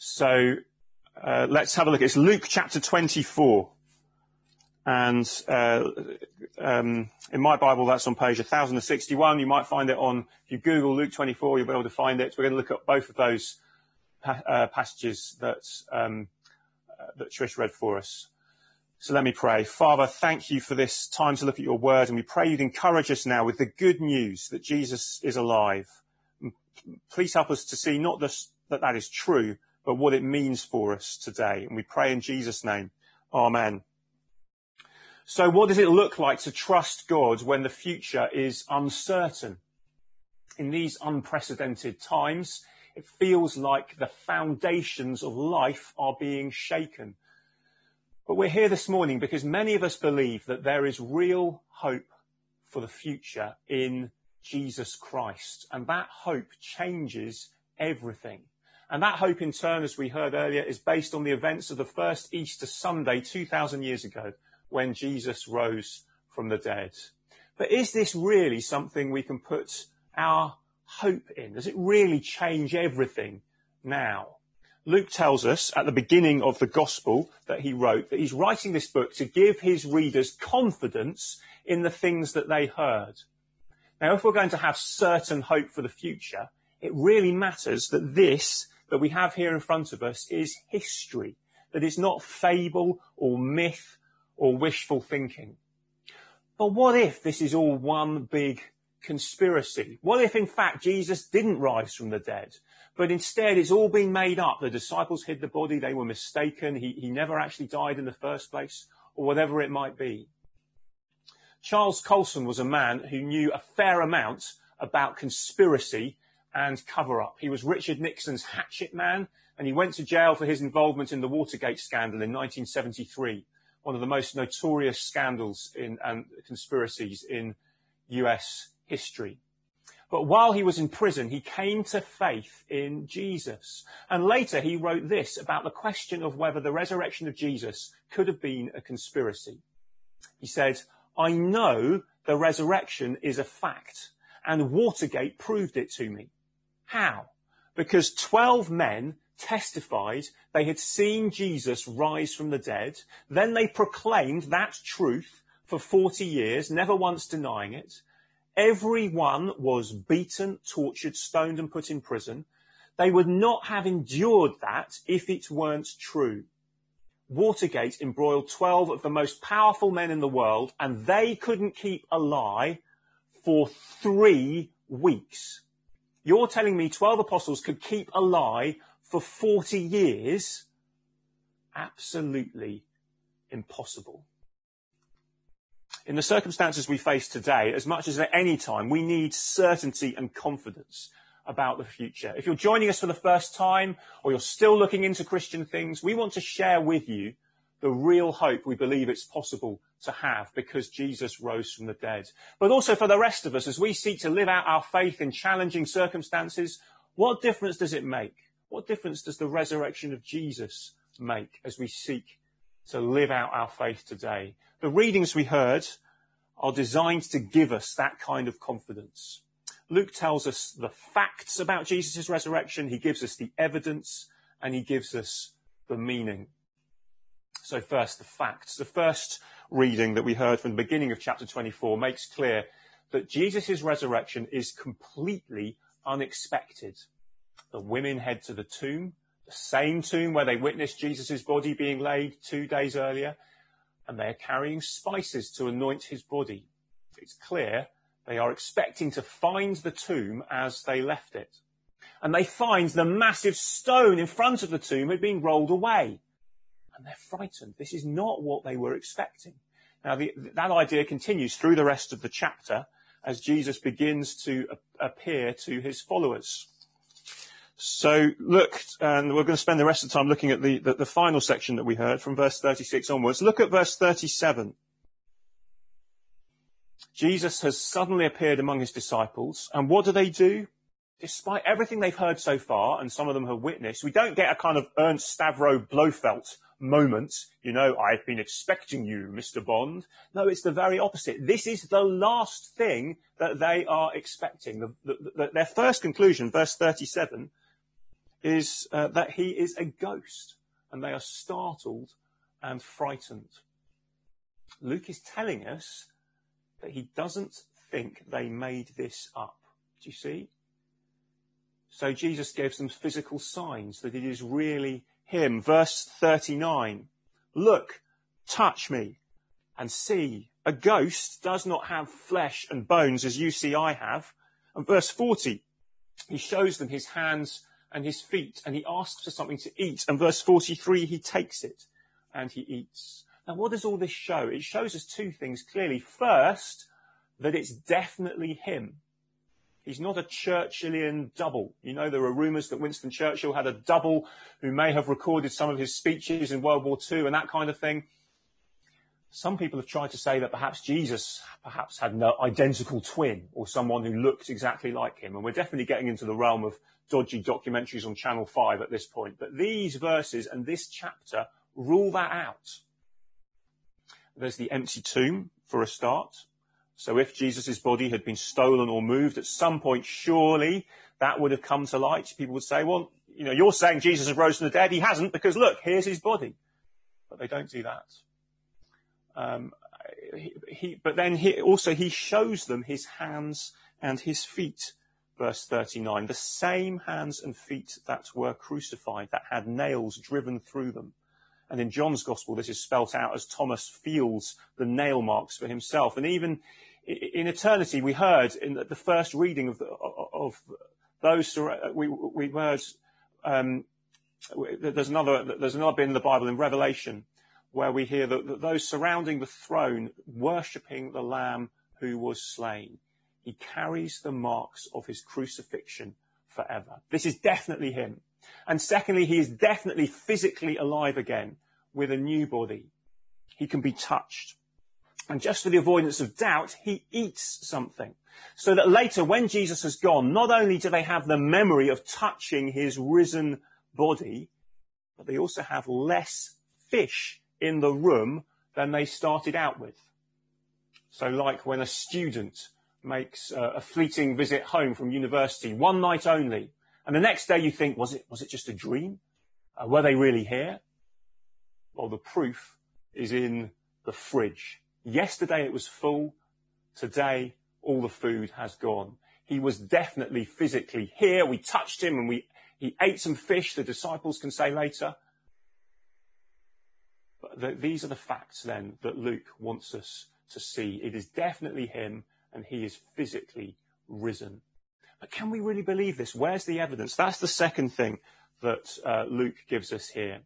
So uh, let's have a look. It's Luke chapter 24. And uh, um, in my Bible, that's on page 1061. You might find it on, if you Google Luke 24, you'll be able to find it. We're going to look at both of those pa- uh, passages that, um, that Trish read for us. So let me pray. Father, thank you for this time to look at your word, and we pray you'd encourage us now with the good news that Jesus is alive. Please help us to see not just that that is true, but what it means for us today. And we pray in Jesus' name. Amen. So what does it look like to trust God when the future is uncertain? In these unprecedented times, it feels like the foundations of life are being shaken. But we're here this morning because many of us believe that there is real hope for the future in Jesus Christ. And that hope changes everything. And that hope in turn, as we heard earlier, is based on the events of the first Easter Sunday 2,000 years ago when Jesus rose from the dead. But is this really something we can put our hope in? Does it really change everything now? Luke tells us at the beginning of the gospel that he wrote that he's writing this book to give his readers confidence in the things that they heard. Now, if we're going to have certain hope for the future, it really matters that this that we have here in front of us is history, that is not fable or myth or wishful thinking. But what if this is all one big conspiracy? What if in fact Jesus didn't rise from the dead, but instead it's all been made up? The disciples hid the body, they were mistaken, he, he never actually died in the first place, or whatever it might be. Charles Colson was a man who knew a fair amount about conspiracy and cover up. He was Richard Nixon's hatchet man, and he went to jail for his involvement in the Watergate scandal in 1973, one of the most notorious scandals in, and conspiracies in US history. But while he was in prison, he came to faith in Jesus. And later he wrote this about the question of whether the resurrection of Jesus could have been a conspiracy. He said, I know the resurrection is a fact and Watergate proved it to me. How? Because 12 men testified they had seen Jesus rise from the dead. Then they proclaimed that truth for 40 years, never once denying it. Every one was beaten, tortured, stoned and put in prison. They would not have endured that if it weren't true. Watergate embroiled 12 of the most powerful men in the world and they couldn't keep a lie for three weeks. You're telling me 12 apostles could keep a lie for 40 years? Absolutely impossible. In the circumstances we face today, as much as at any time, we need certainty and confidence about the future. If you're joining us for the first time or you're still looking into Christian things, we want to share with you the real hope we believe it's possible to have because Jesus rose from the dead. But also for the rest of us, as we seek to live out our faith in challenging circumstances, what difference does it make? What difference does the resurrection of Jesus make as we seek to live out our faith today? The readings we heard are designed to give us that kind of confidence. Luke tells us the facts about Jesus' resurrection. He gives us the evidence and he gives us the meaning. So first, the facts. The first reading that we heard from the beginning of chapter 24 makes clear that Jesus' resurrection is completely unexpected. The women head to the tomb, the same tomb where they witnessed Jesus' body being laid two days earlier, and they are carrying spices to anoint his body. It's clear they are expecting to find the tomb as they left it. And they find the massive stone in front of the tomb had been rolled away and they're frightened. This is not what they were expecting. Now, the, that idea continues through the rest of the chapter as Jesus begins to appear to his followers. So look, and we're going to spend the rest of the time looking at the, the, the final section that we heard from verse 36 onwards. Look at verse 37. Jesus has suddenly appeared among his disciples, and what do they do? Despite everything they've heard so far, and some of them have witnessed, we don't get a kind of Ernst Stavro Blofeld moment, you know, I've been expecting you, Mr. Bond. No, it's the very opposite. This is the last thing that they are expecting. The, the, the, their first conclusion, verse 37, is uh, that he is a ghost, and they are startled and frightened. Luke is telling us that he doesn't think they made this up. Do you see? So Jesus gives them physical signs that it is really him. Verse 39. Look, touch me and see. A ghost does not have flesh and bones as you see I have. And verse 40. He shows them his hands and his feet and he asks for something to eat. And verse 43, he takes it and he eats. Now what does all this show? It shows us two things clearly. First, that it's definitely him. He's not a Churchillian double. You know, there are rumours that Winston Churchill had a double who may have recorded some of his speeches in World War II and that kind of thing. Some people have tried to say that perhaps Jesus perhaps had an identical twin or someone who looked exactly like him. And we're definitely getting into the realm of dodgy documentaries on Channel 5 at this point. But these verses and this chapter rule that out. There's the empty tomb for a start. So if Jesus' body had been stolen or moved at some point, surely that would have come to light. People would say, well, you know, you're saying Jesus has rose from the dead. He hasn't because look, here's his body. But they don't do that. Um, he, he, but then he, also he shows them his hands and his feet. Verse 39, the same hands and feet that were crucified, that had nails driven through them. And in John's gospel, this is spelt out as Thomas feels the nail marks for himself. And even in eternity, we heard in the first reading of, the, of those, we, we heard, um, there's another, there's another bit in the Bible in Revelation where we hear that, that those surrounding the throne worshipping the Lamb who was slain. He carries the marks of his crucifixion forever. This is definitely him. And secondly, he is definitely physically alive again with a new body. He can be touched. And just for the avoidance of doubt, he eats something. So that later, when Jesus has gone, not only do they have the memory of touching his risen body, but they also have less fish in the room than they started out with. So like when a student makes a fleeting visit home from university, one night only, and the next day you think, was it, was it just a dream? Uh, were they really here? Well, the proof is in the fridge. Yesterday it was full. Today all the food has gone. He was definitely physically here. We touched him and we, he ate some fish, the disciples can say later. But the, these are the facts then that Luke wants us to see. It is definitely him and he is physically risen. But can we really believe this? Where's the evidence? That's the second thing that uh, Luke gives us here.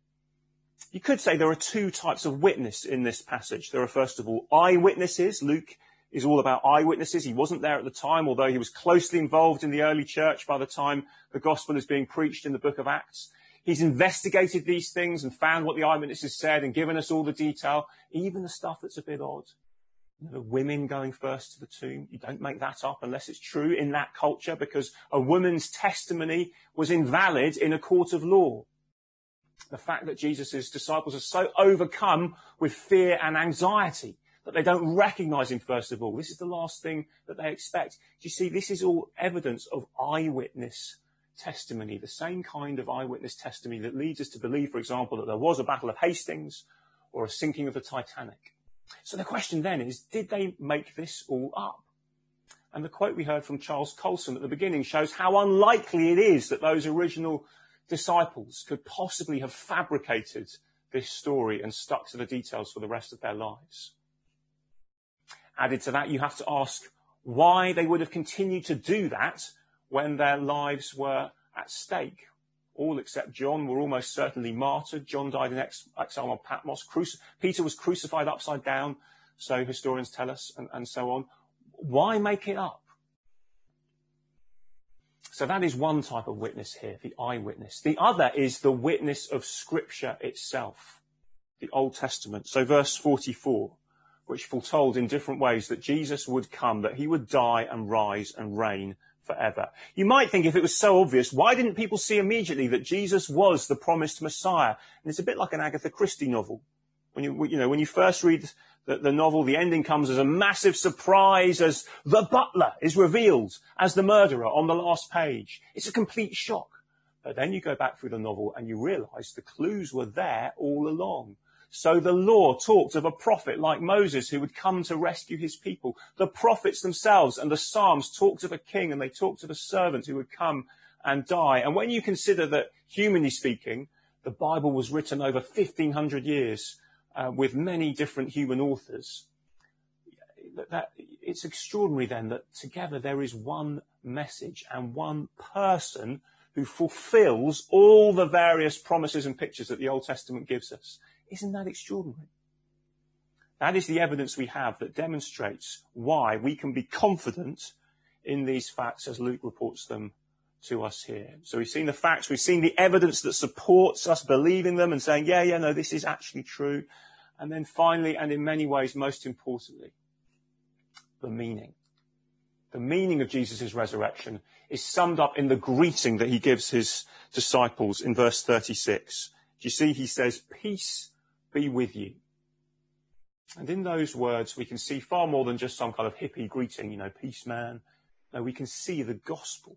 You could say there are two types of witness in this passage. There are first of all eyewitnesses. Luke is all about eyewitnesses. He wasn't there at the time, although he was closely involved in the early church by the time the gospel is being preached in the book of Acts. He's investigated these things and found what the eyewitnesses said and given us all the detail, even the stuff that's a bit odd. the women going first to the tomb. You don't make that up unless it's true in that culture because a woman's testimony was invalid in a court of law the fact that Jesus' disciples are so overcome with fear and anxiety that they don't recognize him first of all. This is the last thing that they expect. Do you see, this is all evidence of eyewitness testimony, the same kind of eyewitness testimony that leads us to believe, for example, that there was a battle of Hastings or a sinking of the Titanic. So the question then is, did they make this all up? And the quote we heard from Charles Colson at the beginning shows how unlikely it is that those original disciples could possibly have fabricated this story and stuck to the details for the rest of their lives. Added to that, you have to ask why they would have continued to do that when their lives were at stake. All except John were almost certainly martyred. John died in exile on Patmos. Cruci- Peter was crucified upside down, so historians tell us, and, and so on. Why make it up? So that is one type of witness here, the eyewitness. The other is the witness of scripture itself, the Old Testament. So verse 44, which foretold in different ways that Jesus would come, that he would die and rise and reign forever. You might think if it was so obvious, why didn't people see immediately that Jesus was the promised Messiah? And it's a bit like an Agatha Christie novel. When you, you know, when you first read the, the novel, the ending comes as a massive surprise as the butler is revealed as the murderer on the last page. It's a complete shock. But then you go back through the novel and you realize the clues were there all along. So the law talked of a prophet like Moses who would come to rescue his people. The prophets themselves and the Psalms talked of a king and they talked of a servant who would come and die. And when you consider that, humanly speaking, the Bible was written over 1500 years uh, with many different human authors, that, that, it's extraordinary then that together there is one message and one person who fulfills all the various promises and pictures that the Old Testament gives us. Isn't that extraordinary? That is the evidence we have that demonstrates why we can be confident in these facts as Luke reports them to us here. So we've seen the facts, we've seen the evidence that supports us believing them and saying, yeah, yeah, no, this is actually true. And then finally, and in many ways, most importantly, the meaning. The meaning of Jesus' resurrection is summed up in the greeting that he gives his disciples in verse 36. Do you see? He says, peace be with you. And in those words, we can see far more than just some kind of hippie greeting, you know, peace man. No, we can see the gospel.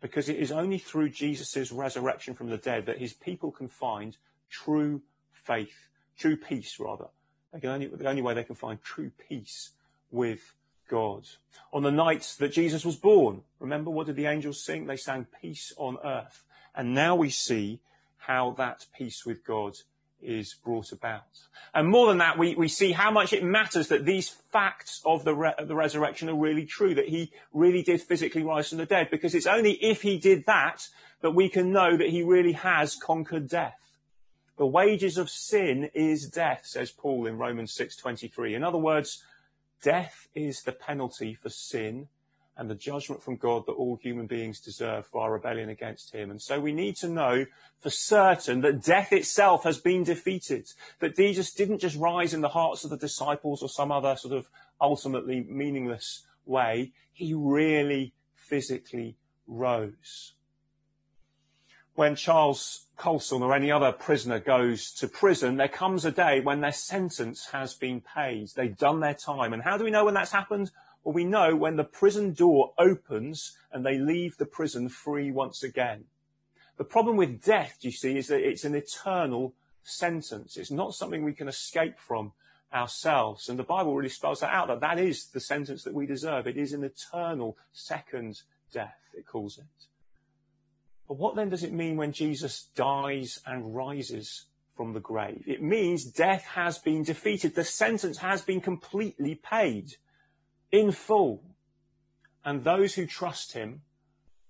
Because it is only through Jesus' resurrection from the dead that his people can find true faith, true peace rather. They can only, the only way they can find true peace with God. On the night that Jesus was born, remember what did the angels sing? They sang peace on earth. And now we see how that peace with God is brought about. And more than that, we, we see how much it matters that these facts of the, re- the resurrection are really true, that he really did physically rise from the dead, because it's only if he did that that we can know that he really has conquered death. The wages of sin is death, says Paul in Romans 6:23. In other words, death is the penalty for sin and the judgment from God that all human beings deserve for our rebellion against him. And so we need to know for certain that death itself has been defeated, that Jesus didn't just rise in the hearts of the disciples or some other sort of ultimately meaningless way. He really physically rose. When Charles Colson or any other prisoner goes to prison, there comes a day when their sentence has been paid. They've done their time. And how do we know when that's happened? Well, we know when the prison door opens and they leave the prison free once again. The problem with death, you see, is that it's an eternal sentence. It's not something we can escape from ourselves. And the Bible really spells that out, that that is the sentence that we deserve. It is an eternal second death, it calls it. But what then does it mean when Jesus dies and rises from the grave? It means death has been defeated. The sentence has been completely paid in full. And those who trust him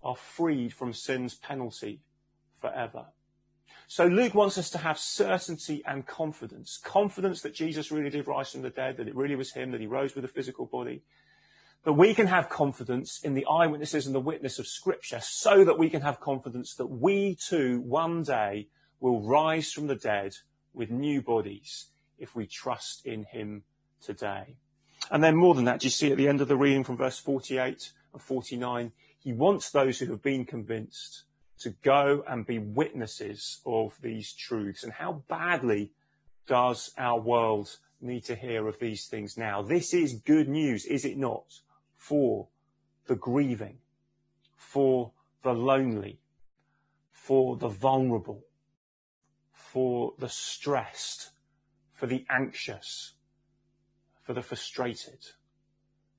are freed from sin's penalty forever. So Luke wants us to have certainty and confidence. Confidence that Jesus really did rise from the dead, that it really was him, that he rose with a physical body. That we can have confidence in the eyewitnesses and the witness of scripture so that we can have confidence that we too one day will rise from the dead with new bodies if we trust in him today. And then more than that, you see at the end of the reading from verse 48 and 49, he wants those who have been convinced to go and be witnesses of these truths. And how badly does our world need to hear of these things now? This is good news, is it not? For the grieving, for the lonely, for the vulnerable, for the stressed, for the anxious, for the frustrated.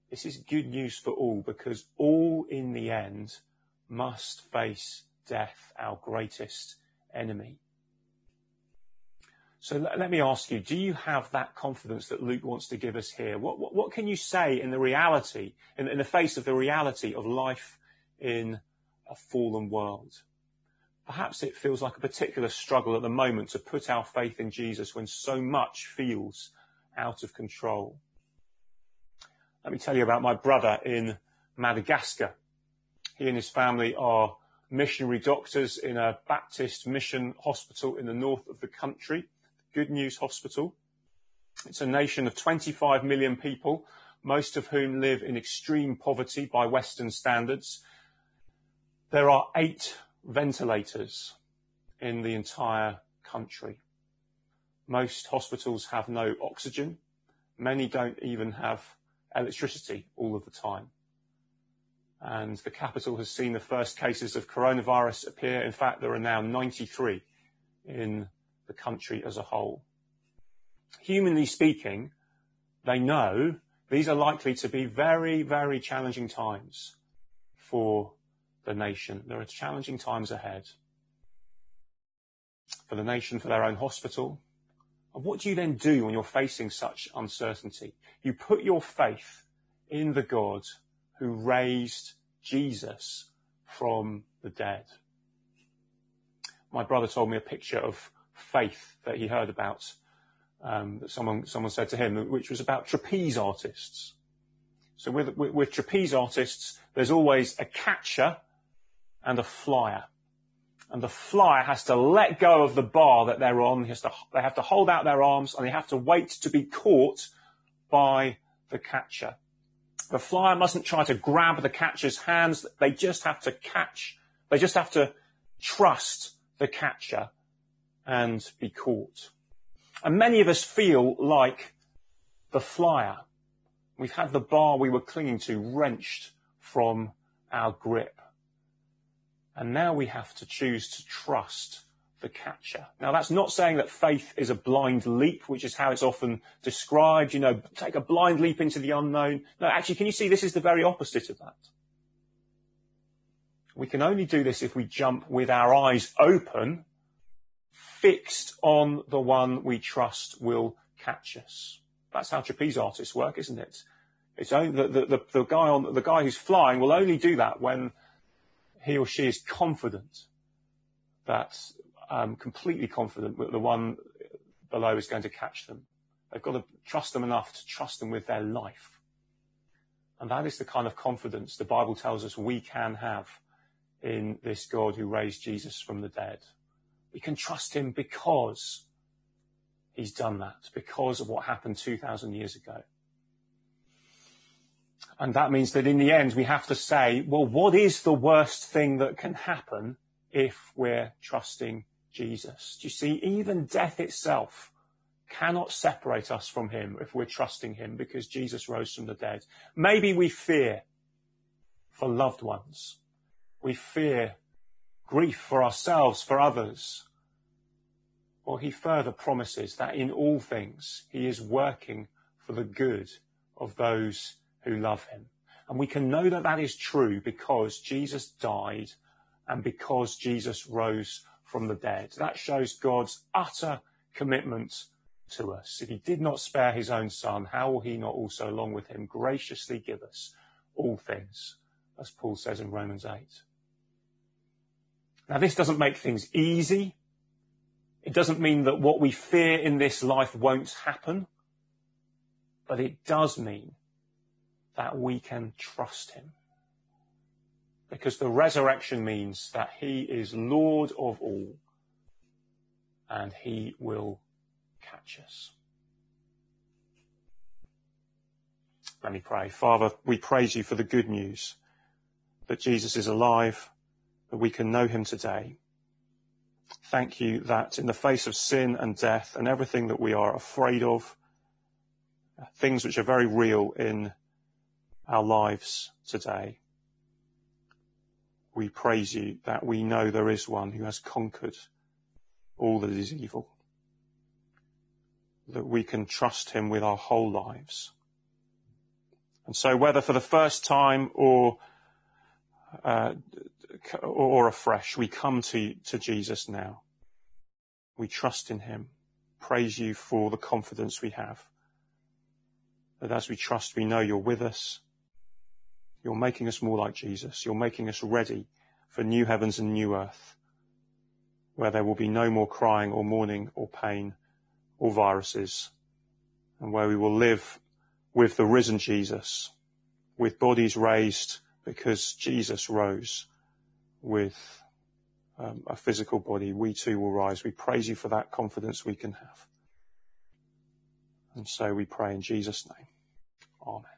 This is good news for all because all in the end must face death, our greatest enemy. So let, me ask you, do you have that confidence that Luke wants to give us here? What, what, what can you say in the reality, in, in the face of the reality of life in a fallen world? Perhaps it feels like a particular struggle at the moment to put our faith in Jesus when so much feels out of control. Let me tell you about my brother in Madagascar. He and his family are missionary doctors in a Baptist mission hospital in the north of the country, Good News Hospital. It's a nation of 25 million people, most of whom live in extreme poverty by Western standards. There are eight ventilators in the entire country. Most hospitals have no oxygen. Many don't even have electricity all of the time. and the capital has seen the first cases of coronavirus appear. In fact, there are now 93 in the country as a whole. Humanly speaking, they know these are likely to be very, very challenging times for the nation. There are challenging times ahead for the nation, for their own hospital. What do you then do when you're facing such uncertainty? You put your faith in the God who raised Jesus from the dead. My brother told me a picture of faith that he heard about, um, that someone, someone said to him, which was about trapeze artists. So with, with, with trapeze artists, there's always a catcher and a flyer. And the flyer has to let go of the bar that they're on. To, they have to hold out their arms and they have to wait to be caught by the catcher. The flyer mustn't try to grab the catcher's hands. They just have to catch. They just have to trust the catcher and be caught. And many of us feel like the flyer. We've had the bar we were clinging to wrenched from our grip. And now we have to choose to trust the catcher. Now that's not saying that faith is a blind leap, which is how it's often described, you know, take a blind leap into the unknown. No, actually, can you see this is the very opposite of that? We can only do this if we jump with our eyes open, fixed on the one we trust will catch us. That's how trapeze artists work, isn't it? It's only the, the, the, the guy on the guy who's flying will only do that when he or she is confident that um, completely confident that the one below is going to catch them. They've got to trust them enough to trust them with their life. And that is the kind of confidence the Bible tells us we can have in this God who raised Jesus from the dead. We can trust him because he's done that, because of what happened 2,000 years ago. And that means that in the end, we have to say, well, what is the worst thing that can happen if we're trusting Jesus. Do you see, even death itself cannot separate us from him if we're trusting him because Jesus rose from the dead. Maybe we fear for loved ones. We fear grief for ourselves, for others. Well, he further promises that in all things he is working for the good of those who love him. And we can know that that is true because Jesus died and because Jesus rose from the dead. That shows God's utter commitment to us. If he did not spare his own son, how will he not also, along with him, graciously give us all things, as Paul says in Romans 8? Now, this doesn't make things easy. It doesn't mean that what we fear in this life won't happen, but it does mean that we can trust him. Because the resurrection means that he is Lord of all and he will catch us. Let me pray. Father, we praise you for the good news that Jesus is alive, that we can know him today. Thank you that in the face of sin and death and everything that we are afraid of, things which are very real in our lives today, we praise you that we know there is one who has conquered all that is evil. That we can trust him with our whole lives. And so whether for the first time or, uh, or afresh, we come to, to Jesus now. We trust in him. Praise you for the confidence we have. That as we trust, we know you're with us you're making us more like Jesus. You're making us ready for new heavens and new earth, where there will be no more crying or mourning or pain or viruses, and where we will live with the risen Jesus, with bodies raised because Jesus rose with um, a physical body. We too will rise. We praise you for that confidence we can have. And so we pray in Jesus' name. Amen.